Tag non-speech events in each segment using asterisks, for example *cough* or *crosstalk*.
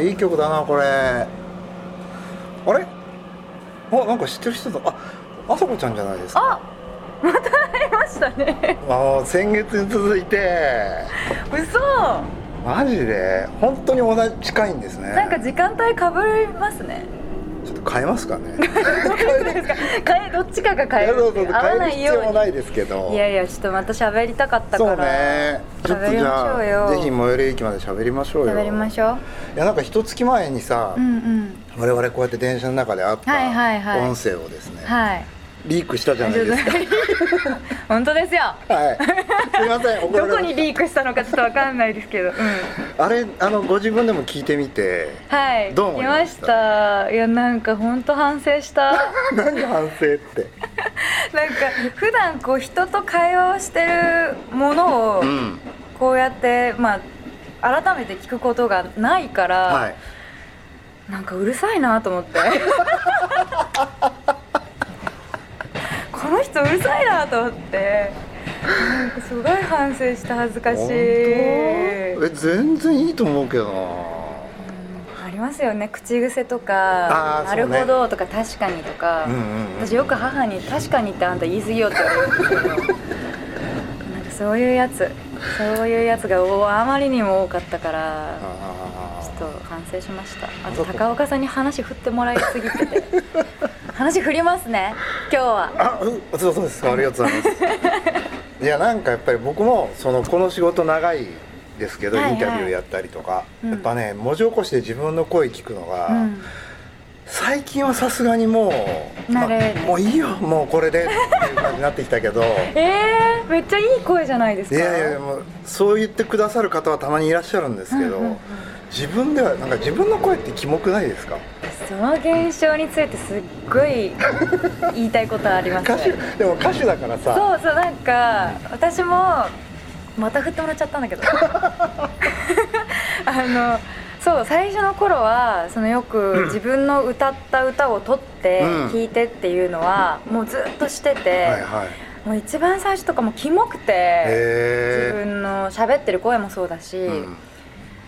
いい曲だなこれ。あれ？あなんか知ってる人だああさこちゃんじゃないですか。あまた会いましたね。あ先月に続いて。嘘。マジで？本当に同じ近いんですね。なんか時間帯かぶりますねちょっと変えますかね。*laughs* 変えどっちかが変えるそうそうそう合わないようないですけど。いやいやちょっとまた喋りたかったかそうらねちょっとじゃよ。あぜひ最寄り駅まで喋りましょうよ。喋りましょいやなんか一月前にさ、ううんうん。我々こうやって電車の中で会ったはいはいはい。音声をですね、はいリークしたじゃないですか。*laughs* 本当ですよ。はい。すいません *laughs* どこにリークしたのかちょっとわかんないですけど、うん、あれあのご自分でも聞いてみてはい。どう思いました？た。いやなんか本当反省した。*laughs* 何反省って？なんか普段こう人と会話をしてるものをうん。こうやってまあ改めて聞くことがないから、はい。なんかうるさいなと思って人うるさいなと思って。すごい反省した恥ずかしい。え全然いいと思うけどな。ありますよね。口癖とかなるほどとか確かにとか、私よく母に「確かにってあんた言い過ぎよ」って言われるんですけど。なんかそういうやつ。そういうやつがおあまりにも多かったからあちょっと反省しました。あと高岡さんに話振ってもらいすぎてて話振りますね今日は。あうそうそうです。かありがとうございます。*laughs* いやなんかやっぱり僕もそのこの仕事長いですけど、はいはい。インタビューやったりとか、うん。やっぱね文字起こしで自分の声聞くのが、うん。最近はさすがにもう、まもういいよもうこれでっていう感じになってきたけど。*laughs* えー、めっちゃいい声じゃないですか。いやいやもうそう言ってくださる方はたまにいらっしゃるんですけど、うんうんうん自分ではなんか自分の声ってキモくないですか？その現象についてすっごい *laughs* 言いたいことあります歌手でも歌手だからさ。そうそうなんか私もまた振ってもらっちゃったんだけど。*laughs* あのそう最初の頃はそのよく自分の歌った歌を撮ってうん。聴いてっていうのはもうずっとしてて、はいはい。もう一番最初とかもキモくて自へ分の喋ってる声もそうだし、え、うん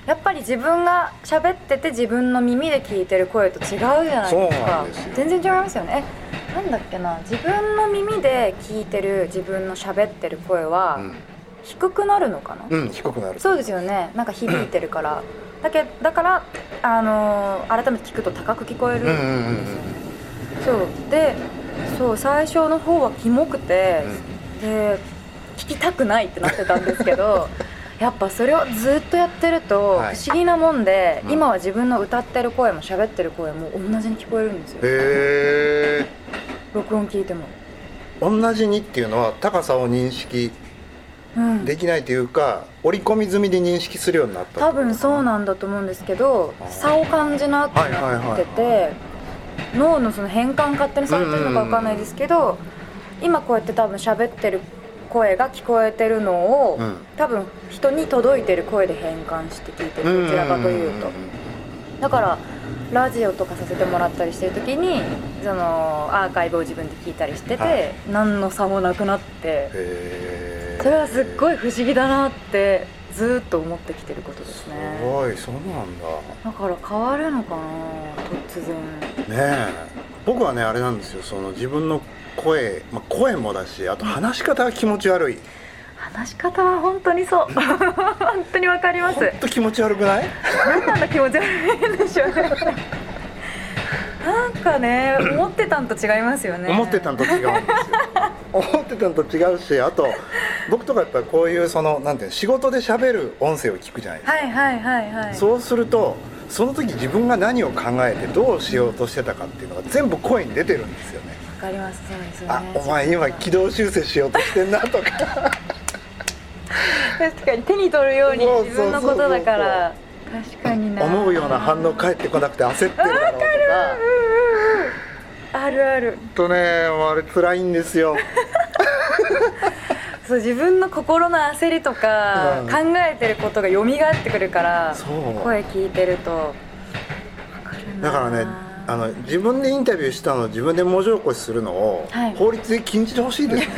やっぱり自分が喋ってて自分の耳で聞いてる声と違うじゃないですか。んですよ。全然違いますよね。えなんだっけな。自分の耳で聞いてる自分の喋ってる声は低くなるのかな、うん、うん、低くなる。そうですよね。なんか響いてるから。だけだからあのー改めて聞くと高く聞こえるんですよね、うんうんうんうん。そう。でそう最初の方はキモくて、で聞きたくないってなってたんですけど *laughs* やっぱそれをずっとやってるとはい。不思議なもんで、うん。今は自分の歌ってる声も喋ってる声も同じに聞こえるんですよ。へ録音聞いても、え同じにっていうのは高さを認識うん、できないというか織り込み済みで認識するようになった多分そうななんだと思うんですけど差を感じなくなってて脳のその変換勝手にされてるのか分かんないですけど今こうやって多分喋ってる声が聞こえてるのを、うん。多分人に届いてる声で変換して聞いてるどちらかというと。だからラジオとかさせてもらったりしてる時にそのアーカイブを自分で聞いたりしてて、はい。何の差もなくなってへえそれはすっごい不思議だなってずーっと思ってきてることですね。すごいそうなんだ。だから変わるのかな突然。ねえ僕はねあれなんですよその自分の声、まあ、声もだしあと話し方が気持ち悪い。話し方は本当にそう。*laughs* 本当にわかります。ほんと気持ち悪くない？何なんだ気持ち悪いんでしょうね。なんかね思ってたんと違いますよね。思ってたんと違うんですよ。思ってたんと違うしあと僕とかやっぱりこういうそのなんていうの仕事で喋る音声を聞くじゃないですか、はいはいはいはい。そうするとその時自分が何を考えてどうしようとしてたかっていうのが全部声に出てるんですよね。わかりますそうですよね。あお前今軌道修正しようとしてんなとか。*laughs* 確かに手に取るように自分のことだから。確かにな。思うような反応返ってこなくて焦ってるだろうとか。あるある。とねあれ辛いんですよそう自分の心の焦りとか、うん。考えてることが蘇ってくるから声聞いてるとだからねあの自分でインタビューしたのを自分で文字起こしするのをはい。法律で禁じてほしいですね、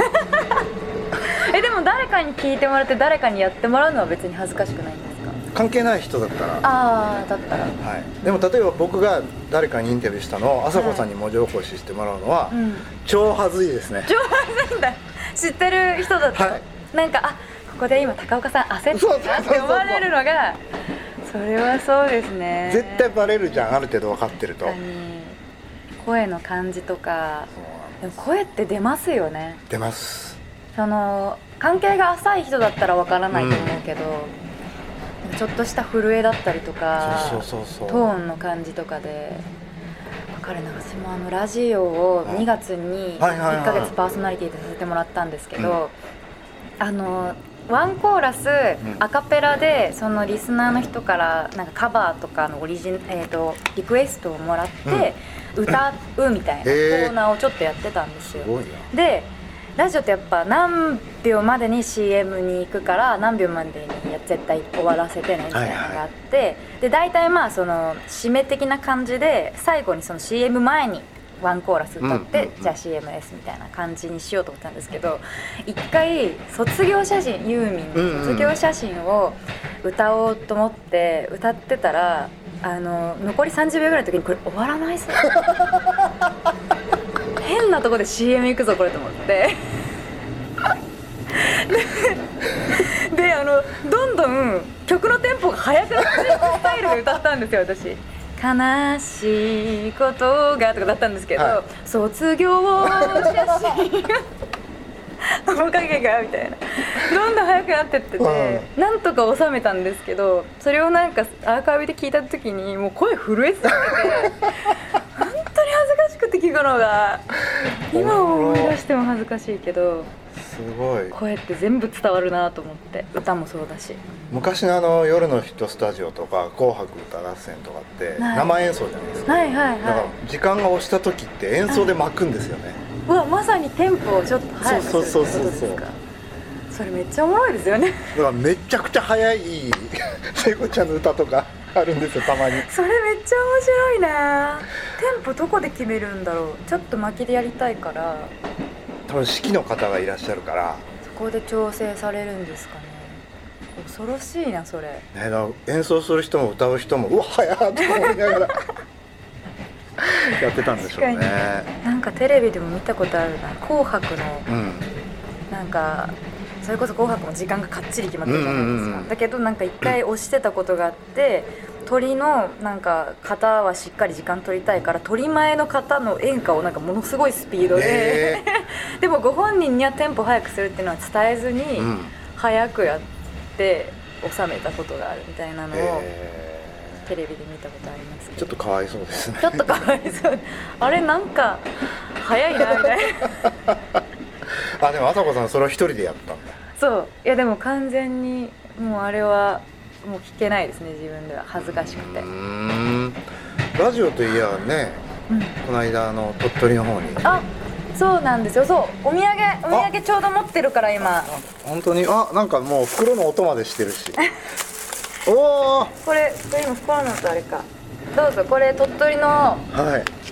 *laughs* えでも誰かに聞いてもらって誰かにやってもらうのは別に恥ずかしくないんですか？関係ない人だったら。ああだったら。はい、でも例えば僕が誰かにインタビューしたのを朝子さんに文字起こししてもらうのは、うん。超はずいですね。上手なんだ。知ってる人だった？ら、はい。なんかあここで今高岡さん焦ってそうそうるなそうそう。って思われるのがそれはそうですね。絶対バレるじゃんある程度分かってると。声の感じとか。でも声って出ますよね。出ます。その関係が浅い人だったらわからないと思うけど、ちょっとした震えだったりとかトーンの感じとかでわかる。な私もあのラジオを2月にはいはいはい。1ヶ月パーソナリティでさせてもらったんですけど、あのワンコーラス、ん。アカペラでそのリスナーの人からなんかカバーとかのオリジン、えー、とリクエストをもらって、歌うみたいなコへーーナーをちょっとやってたんですよ。でラジオってやっぱ何秒までに CM に行くから何秒までにや絶対終わらせてねみたいなのがあって、で大体まあその締め的な感じで最後にその CM 前にワンコーラス歌って、じゃあ CM ですみたいな感じにしようと思ったんですけど一回卒業写真ユーミンの卒業写真を歌おうと思って歌ってたらあの残り30秒ぐらいの時にこれ終わらないぞ *laughs* 変なとこで CM 行くぞこれと思って。でであのどんどん曲のテンポが速くなってるスタイルで歌ったんですよ私。悲しいことがとかだったんですけど、はい。卒業写真面影がみたいな。どんどん速くなってってて、なんとか収めたんですけどそれをなんかアーカイブで聞いた時にもう声震えすぎてて本当に恥ずかしくのが *laughs* 今思い出しても恥ずかしいけどすごい。声って全部伝わるなと思って歌もそうだし。昔のあの夜のヒットスタジオとか「紅白歌合戦」とかってはい。生演奏じゃないですか、はいはい。だからは時間が押した時って演奏で巻くんですよね、いうわまさにテンポをちょっと速くするってそうことそうそうそうですかそれめっちゃおもろいですよね。だからめちゃくちゃ速い聖子ちゃんの歌とかあるんですよたまに。それめっちゃ面白いなテンポどこで決めるんだろう。ちょっと巻きでやりたいから。多分指揮の方がいらっしゃるから、そこで調整されるんですかね。恐ろしいなそれ。ね、演奏する人も歌う人もうわ速っと思いながら。*laughs* やってたんでしょうね。なんかテレビでも見たことあるな「紅白」のうん。なんかそれこそ「紅白」も時間がかっちり決まってるじゃないですか、だけどなんか一回押してたことがあって鳥のなんか型はしっかり時間取りたいから鳥前の型の演歌をなんかものすごいスピードで、へ *laughs* でもご本人にはテンポ速くするっていうのは伝えずに、早くやって収めたことがあるみたいなのをへテレビで見たことありますーちょっとかわいそうですね。ちょっとかわいそう。あれなんか早いなみたいな。*laughs* あでもあさこさんそれを一人でやったんだそう。いやでも完全にもうあれはもう聞けないですね自分では。恥ずかしくて、うーん。ラジオといえばねうん。この間あの鳥取の方に。あそうなんですよ。そうお土産お土産ちょうど持ってるから今。本当に？あなんかもう袋の音までしてるし。*laughs* おおこれこれ今袋のとあれか。どうぞこれ鳥取のは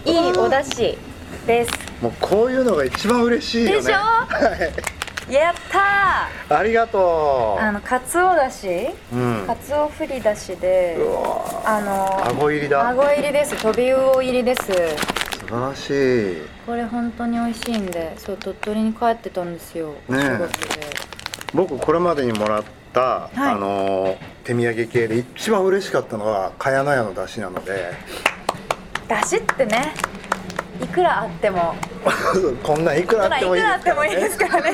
い。いいお出汁です。もうこういうのが一番嬉しいよね。でしょ？はいやったありがとーあのかつおだしううん。かつおふりだしであのあご入りだ。あご入りです。飛び魚入りです。素晴らしい。これ本当に美味しいんでそう鳥取に帰ってたんですよ、ね仕事で。僕これまでにもらった、い。あの手土産系で一番嬉しかったのは茅乃屋の出汁なので。だしってねいくらあっても。*laughs* こんなんいくらあってもいいですからね。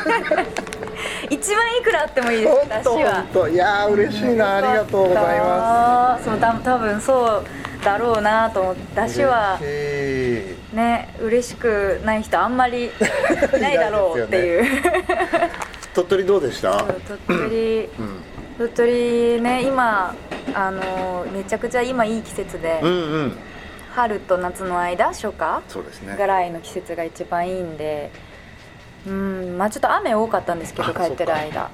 一番いくらあってもいいですだし *laughs* は。いやー嬉しいな。ありがとうございます。そうた多分そうだろうなと思ってだしはね嬉しくない人あんまり *laughs* いないだろうっていう。鳥取どうでした？鳥取。うん。鳥取ね今あのめちゃくちゃ今いい季節で、うんうん春と夏の間初夏？そうですね。ぐらいの季節が一番いいんでうんまあちょっと雨多かったんですけどあ帰ってる間。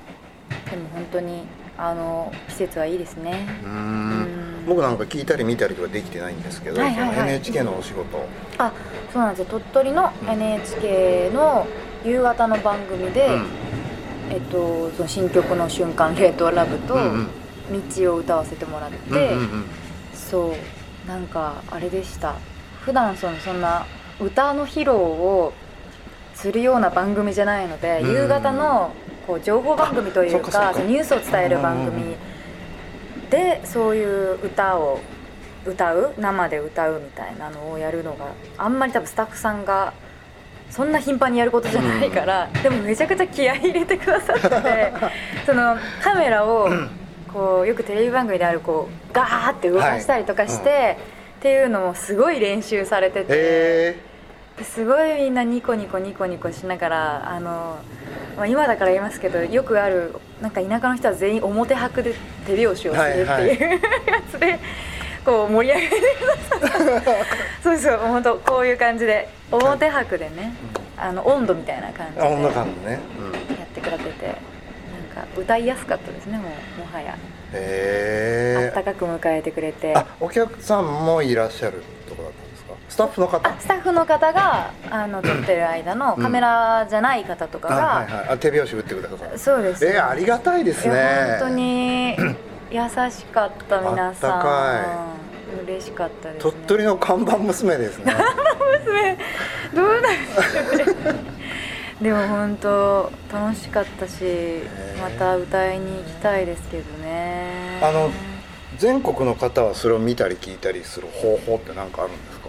でも本当にあの季節はいいですね。うん。ん。僕なんか聞いたり見たりとかできてないんですけど、はいはいはい。NHK のお仕事。あそうなんですよ。鳥取のうん。NHK の夕方の番組で、うん。えっと、その新曲の瞬間「冷凍ラブと」うんうん。道を歌わせてもらって、うんうんうん。そうなんかあれでした。普段そのそんな歌の披露をするような番組じゃないので、うん。夕方のこう情報番組というかニュースを伝える番組でそういう歌を歌う生で歌うみたいなのをやるのがあんまり多分スタッフさんがそんな頻繁にやることじゃないから、でもめちゃくちゃ気合い入れてくださっててそのカメラをこうよくテレビ番組であるこうガーって動かしたりとかして、はい。っていうのもすごい練習されてて、えですごいみんなニコニコニコニコしながらあの、まあ、今だから言いますけどよくあるなんか田舎の人は全員表拍で手拍子をするっていう、はいはい。*laughs* やつでこう盛り上げてくださったそうそう本当こういう感じで表拍でねあの温度みたいな感じー、あこんなで感じね、うん、やってくれててか歌いやすかったですねもうもはや。あへったかく迎えてくれて。あお客さんもいらっしゃるとこだったんですか？スタッフの方？あスタッフの方があの撮ってる間のカメラじゃない方とかが、あはいはい。あ手拍子打ってくださるそうです、えー、ありがたいですいねや本当に優しかった皆さん。あったか嬉しかったです、ね、鳥取の看板娘ですね。*laughs* 娘どうなんでしょうねでも本当楽しかったしまた歌いに行きたいですけどね。あの全国の方はそれを見たり聞いたりする方法って何かあるんですか？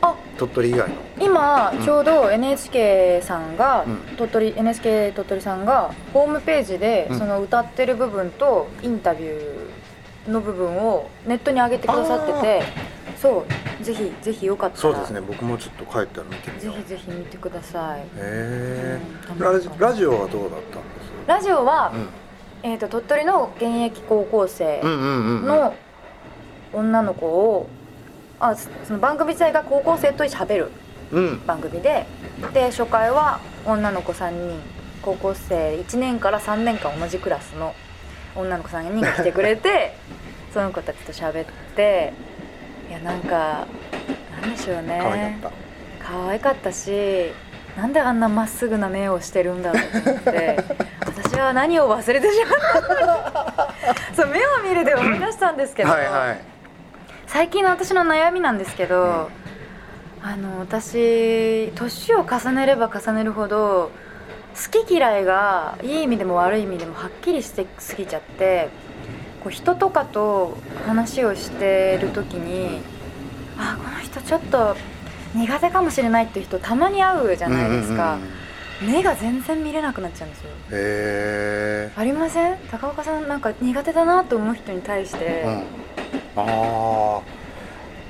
あ鳥取以外の。今ちょうど NHK さんが、うん。鳥取 NHK 鳥取さんがホームページで、うん。その歌ってる部分とインタビューの部分をネットに上げてくださっててそうぜひぜひよかったら。そうですね僕もちょっと帰ったら見てみぜよう。ひぜひ見てください。へえうんラジラジオはどうだったんです？ラジオは、うん。えー、と鳥取の現役高校生うんうんうんうん。の女の子をあその番組自体が高校生と喋るうん。番組でで初回は女の子3人高校生1年から3年間同じクラスの女の子3人が来てくれて *laughs* その子たちと喋っていやなんかなんでしょうね。可愛かっ可愛かったしなんであんなまっすぐな目をしてるんだろうと思って *laughs* 私は何を忘れてしまったそう目を見るで思い出したんですけたど、はいはい。最近の私の悩みなんですけど、あの私年を重ねれば重ねるほど好き嫌いがいい意味でも悪い意味でもはっきりしてすぎちゃってこう人とかと話をしてる時にあこの人ちょっと苦手かもしれないっていう人たまに会うじゃないですか、目が全然見れなくなっちゃうんですよ。へありません？高岡さんなんか苦手だなと思う人に対して。え、うん、ああ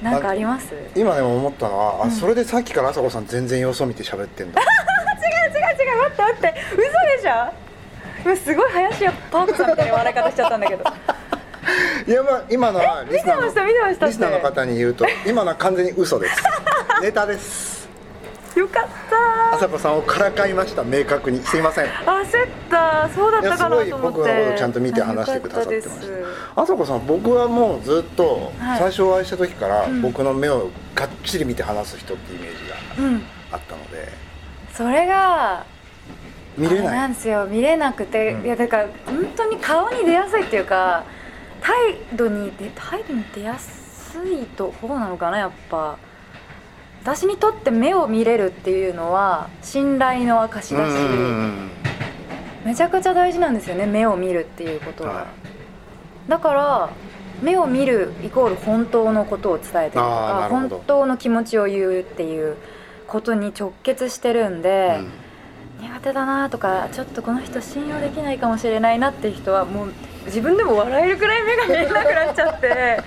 なんかあります？今でも思ったのは、うん。あそれでさっきから朝子さん全然様子を見て喋ってんだ。違う違う違う。待って待って。嘘でしょ？今すごい林家パークさんみたいな笑い方しちゃったんだけどいやまあ今のはリスナー見てました見て。ましたリスナーの方に言うと今のは完全に嘘です。*laughs* ネタです。よかった。朝子さんをからかいました明確に。すいません。い焦った。そうだったかなやすごいと思って僕のことちゃんと見て話してくださってました子さん僕はもうずっとはい。最初お会いした時からうん。僕の目をがっちり見て話す人ってイメージがうん。あったので。それが見れあれななんいですよ。見れなくて、うん。いやだから本当に顔に出やすいっていうか態度に出態度に出やすいと方なのかなやっぱ。私にとって目を見れるっていうのは信頼の証だし、めちゃくちゃ大事なんですよね目を見るっていうことが、はだから目を見るイコール本当のことを伝えてるとか本当の気持ちを言うっていうことに直結してるんで、苦手だなとかちょっとこの人信用できないかもしれないなっていう人はもう自分でも笑えるくらい目が見えなくなっちゃって。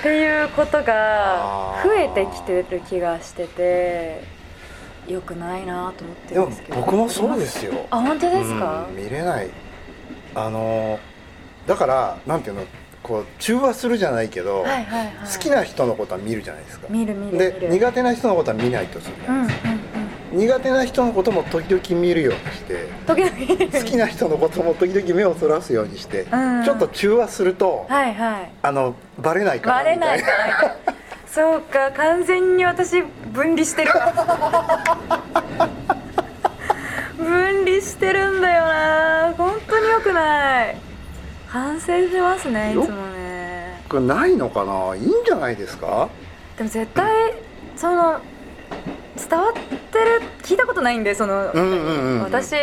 っていうことが増えてきてる気がしててよくないなと思ってるんですけど。僕もそうですよ。あ本当ですか、うん見れない。あのだからなんていうのこう中和するじゃないけど、はいはいはい。好きな人のことは見るじゃないですか。見る見る見でる苦手な人のことは見ないとするじゃうんうんないですか、うん苦手な人のことも時々見るようにして時々。好きな人のことも時々目をそらすようにして、うん。ちょっと中和すると、はいはい。あのバレないかなバレない。みかなみたいな。そうか完全に私分離してる。分離してるんだよな。本当によくない。反省しますねいつもね。これないのかな？いいんじゃないですか？でも絶対その伝わってる？聞いたことないんでその、うんうんうん私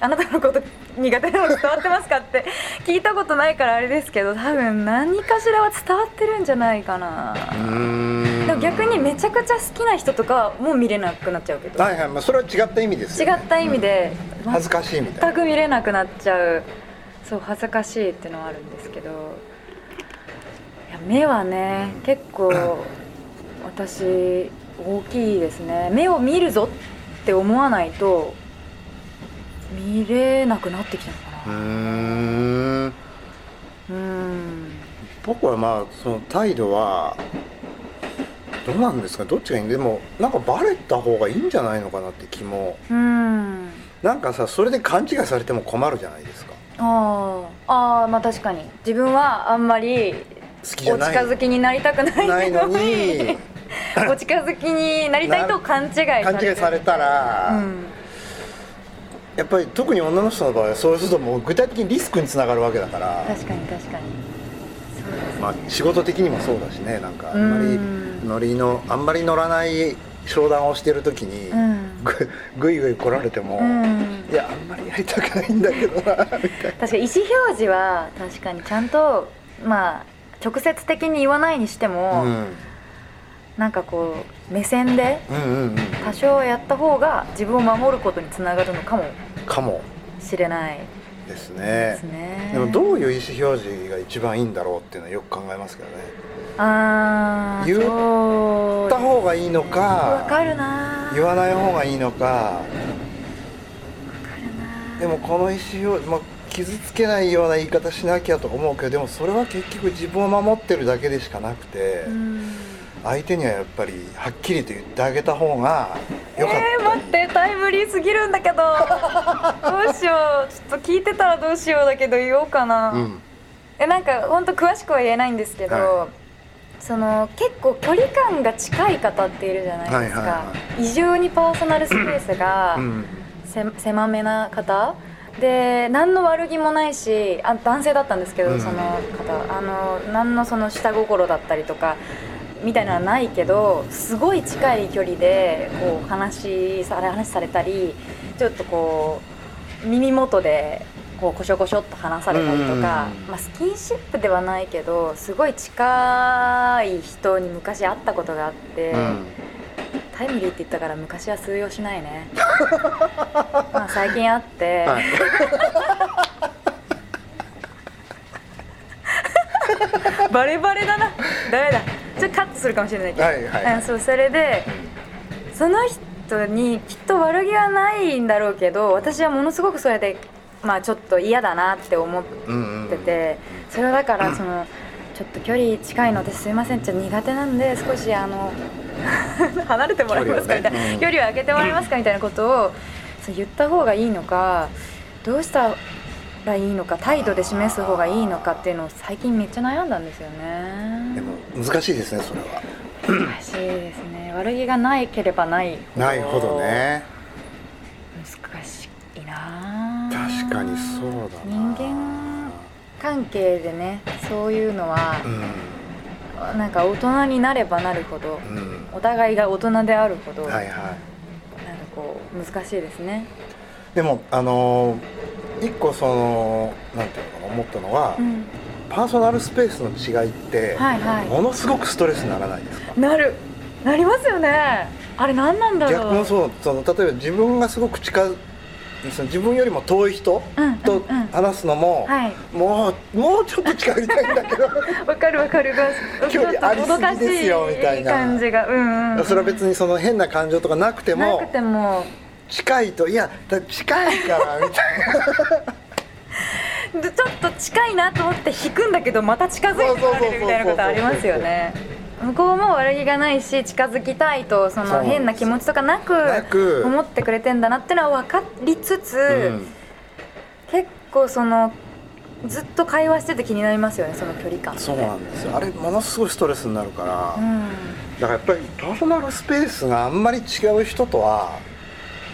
あなたのこと苦手なの伝わってますかって。*laughs* 聞いたことないからあれですけど多分何かしらは伝わってるんじゃないかな。でも逆にめちゃくちゃ好きな人とかも見れなくなっちゃうけど。はいはいまあそれは違った意味ですよ、ね、違った意味でうん。恥ずかしいみたいな。全く見れなくなっちゃう。そう恥ずかしいっていうのはあるんですけど。いや目はね結構 *laughs* 私大きいですね。目を見るぞって思わないと見れなくなってきたのかな。んうん。僕はまあその態度はどうなんですか？どっちがいい？んでもなんかバレた方がいいんじゃないのかなって気も。うん。なんかさそれで勘違いされても困るじゃないですか。あー。あーまあ確かに。自分はあんまりお近づきになりたくないないのに *laughs* お近づきになりたいと勘違いされて勘違いされたら、うん。やっぱり特に女の人の場合はそうするともう具体的にリスクにつながるわけだから。確かに確かに。ね、まあ、仕事的にもそうだしねなんかあんまりうん乗りのあんまり乗らない商談をしてる時に、うん。ぐぐいぐい来られても、うん。いやあんまりやりたくないんだけどなみたいな。確かに意思表示は確かにちゃんとまあ直接的に言わないにしても、うんなんかこう目線で多少やった方が自分を守ることにつながるのかも。かも。しれない。ですでね。でもどういう意思表示が一番いいんだろうっていうのはよく考えますけどね。ああ言った方がいいのわかかるな。言わない方がいいのか。でもこの意思表示、まあ、傷つけないような言い方しなきゃと思うけどでもそれは結局自分を守ってるだけでしかなくて、うん相手にはやっぱりはっきりと言ってあげた方がよかったり、えー、待ってタイムリーすぎるんだけど。*laughs* どうしよう。ちょっと聞いてたらどうしようだけど言おうかな、うん。えなんか本当詳しくは言えないんですけど、はその結構距離感が近い方っているじゃないですか、はいはいは異常にパーソナルスペースが狭めな方。で何の悪気もないしあ男性だったんですけど、うん。その方。あの何のその下心だったりとかみたいなのはないけどすごい近い距離でこう話され話されたりちょっとこう耳元でこうコショコショっと話されたりとか、うん。まあ、スキンシップではないけどすごい近い人に昔会ったことがあって。うん。タイムリーって言ったから昔は通用しないね。*laughs* まあ最近会って、はい *laughs* バレバレだな。ダメだ。ちょっとカットするかもしれないけど、はいはい。あそうそれでその人にきっと悪気はないんだろうけど私はものすごくそれでまあちょっと嫌だなって思ってて。それはだからそのちょっと距離近いのですいません。ちょっと苦手なんで少しあの *laughs* 離れてもらえますかみたいな。距離を空けてもらえますかみたいなことをそう言った方がいいのかどうしたらいいのか態度で示す方がいいのかっていうのを最近めっちゃ悩んだんですよでねも難しいですねそれは。難しいですね。悪気がないければないないほどね。難しいな。確かにそうだな。人間関係でねそういうのはう、ん。なんか大人になればなるほどうん。お互いが大人であるほど、はいはい。なんかこう難しいですね。でもあのー一個そのなんていうのかな思ったのは、うん、パーソナルスペースの違いって、はいはいものすごくストレスにならないですか？なるなりますよね。あれ何なんだろう。逆もそうその例えば自分がすごく近づその自分よりも遠い人うんとうんうん話すのも、はい。もうもうちょっと近寄りたいんだけど *laughs* わかるわかる。距離ありすぎですよみたいな感じが、うんうん。それは別にその変な感情とかなくてもなくても近いといやだ近いからみたいで *laughs* ちょっと近いなと思って引くんだけどまた近づいてこられるみたいなことありますよね。向こうも悪気がないし近づきたいとその変な気持ちとかなく思ってくれてんだなってのは分かりつつ、な、うん。結構そのずっと会話してて気になりますよねその距離感そうなんですよ。あれものすごいストレスになるから、うん。だからやっぱりパーソナルスペースがあんまり違う人とは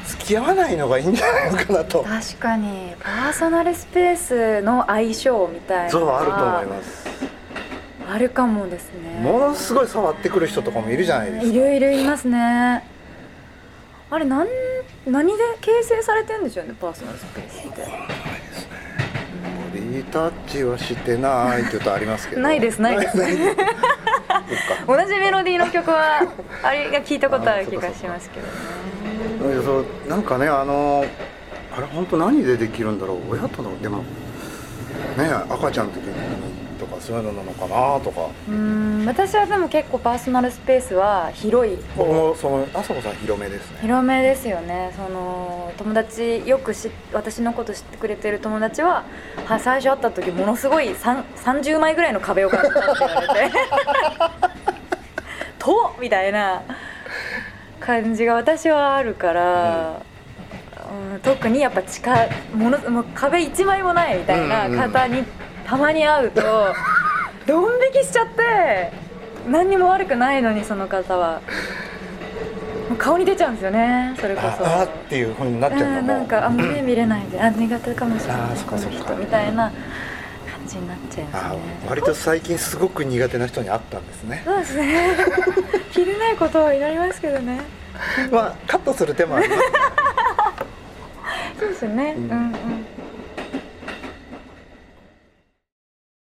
付き合わないのがいいんじゃないのかなと。確かに。パーソナルスペースの相性みたいなそうあると思いすます。あるかもですね。ものすごい触ってくる人とかもいるじゃないですか。いるいるいますね。あれなん何で形成されてるんでしょうねパーソナルスペースって。ボディタッチはしてないって言うとありますけど。ないですないです。*laughs* 同じメロディーの曲はあれが聞いたことある気がしますけどねそうなんかねあのあれ本当何でできるんだろう。親とのでもね赤ちゃんの時にとかそういうのなのかなとか。うーん私はでも結構パーソナルスペースは広い。僕方もそのあさこさん広めですね。広めですよね。その友達よくし私のこと知ってくれてる友達はは最初会った時ものすごいさん30枚ぐらいの壁を買ったって言われて「*laughs* と!」みたいな感じが私はあるから、うん特にやっぱ近ものもう壁1枚もないみたいなうんうん方にたまに会うとドン引きしちゃって何にも悪くないのにその方は。顔に出ちゃうんですよねそれこそ。ああっていうふうになっちゃうのも。うんなんかあんま目見れないんであ苦手かもしれないこの人みたいな。感じになっちゃいますあね割と最近すごく苦手な人に会ったんですね。そうですね。*laughs* 切れないことを祈りますけどね。まあカットする手もあります。*laughs* そうですね、うん。うんうん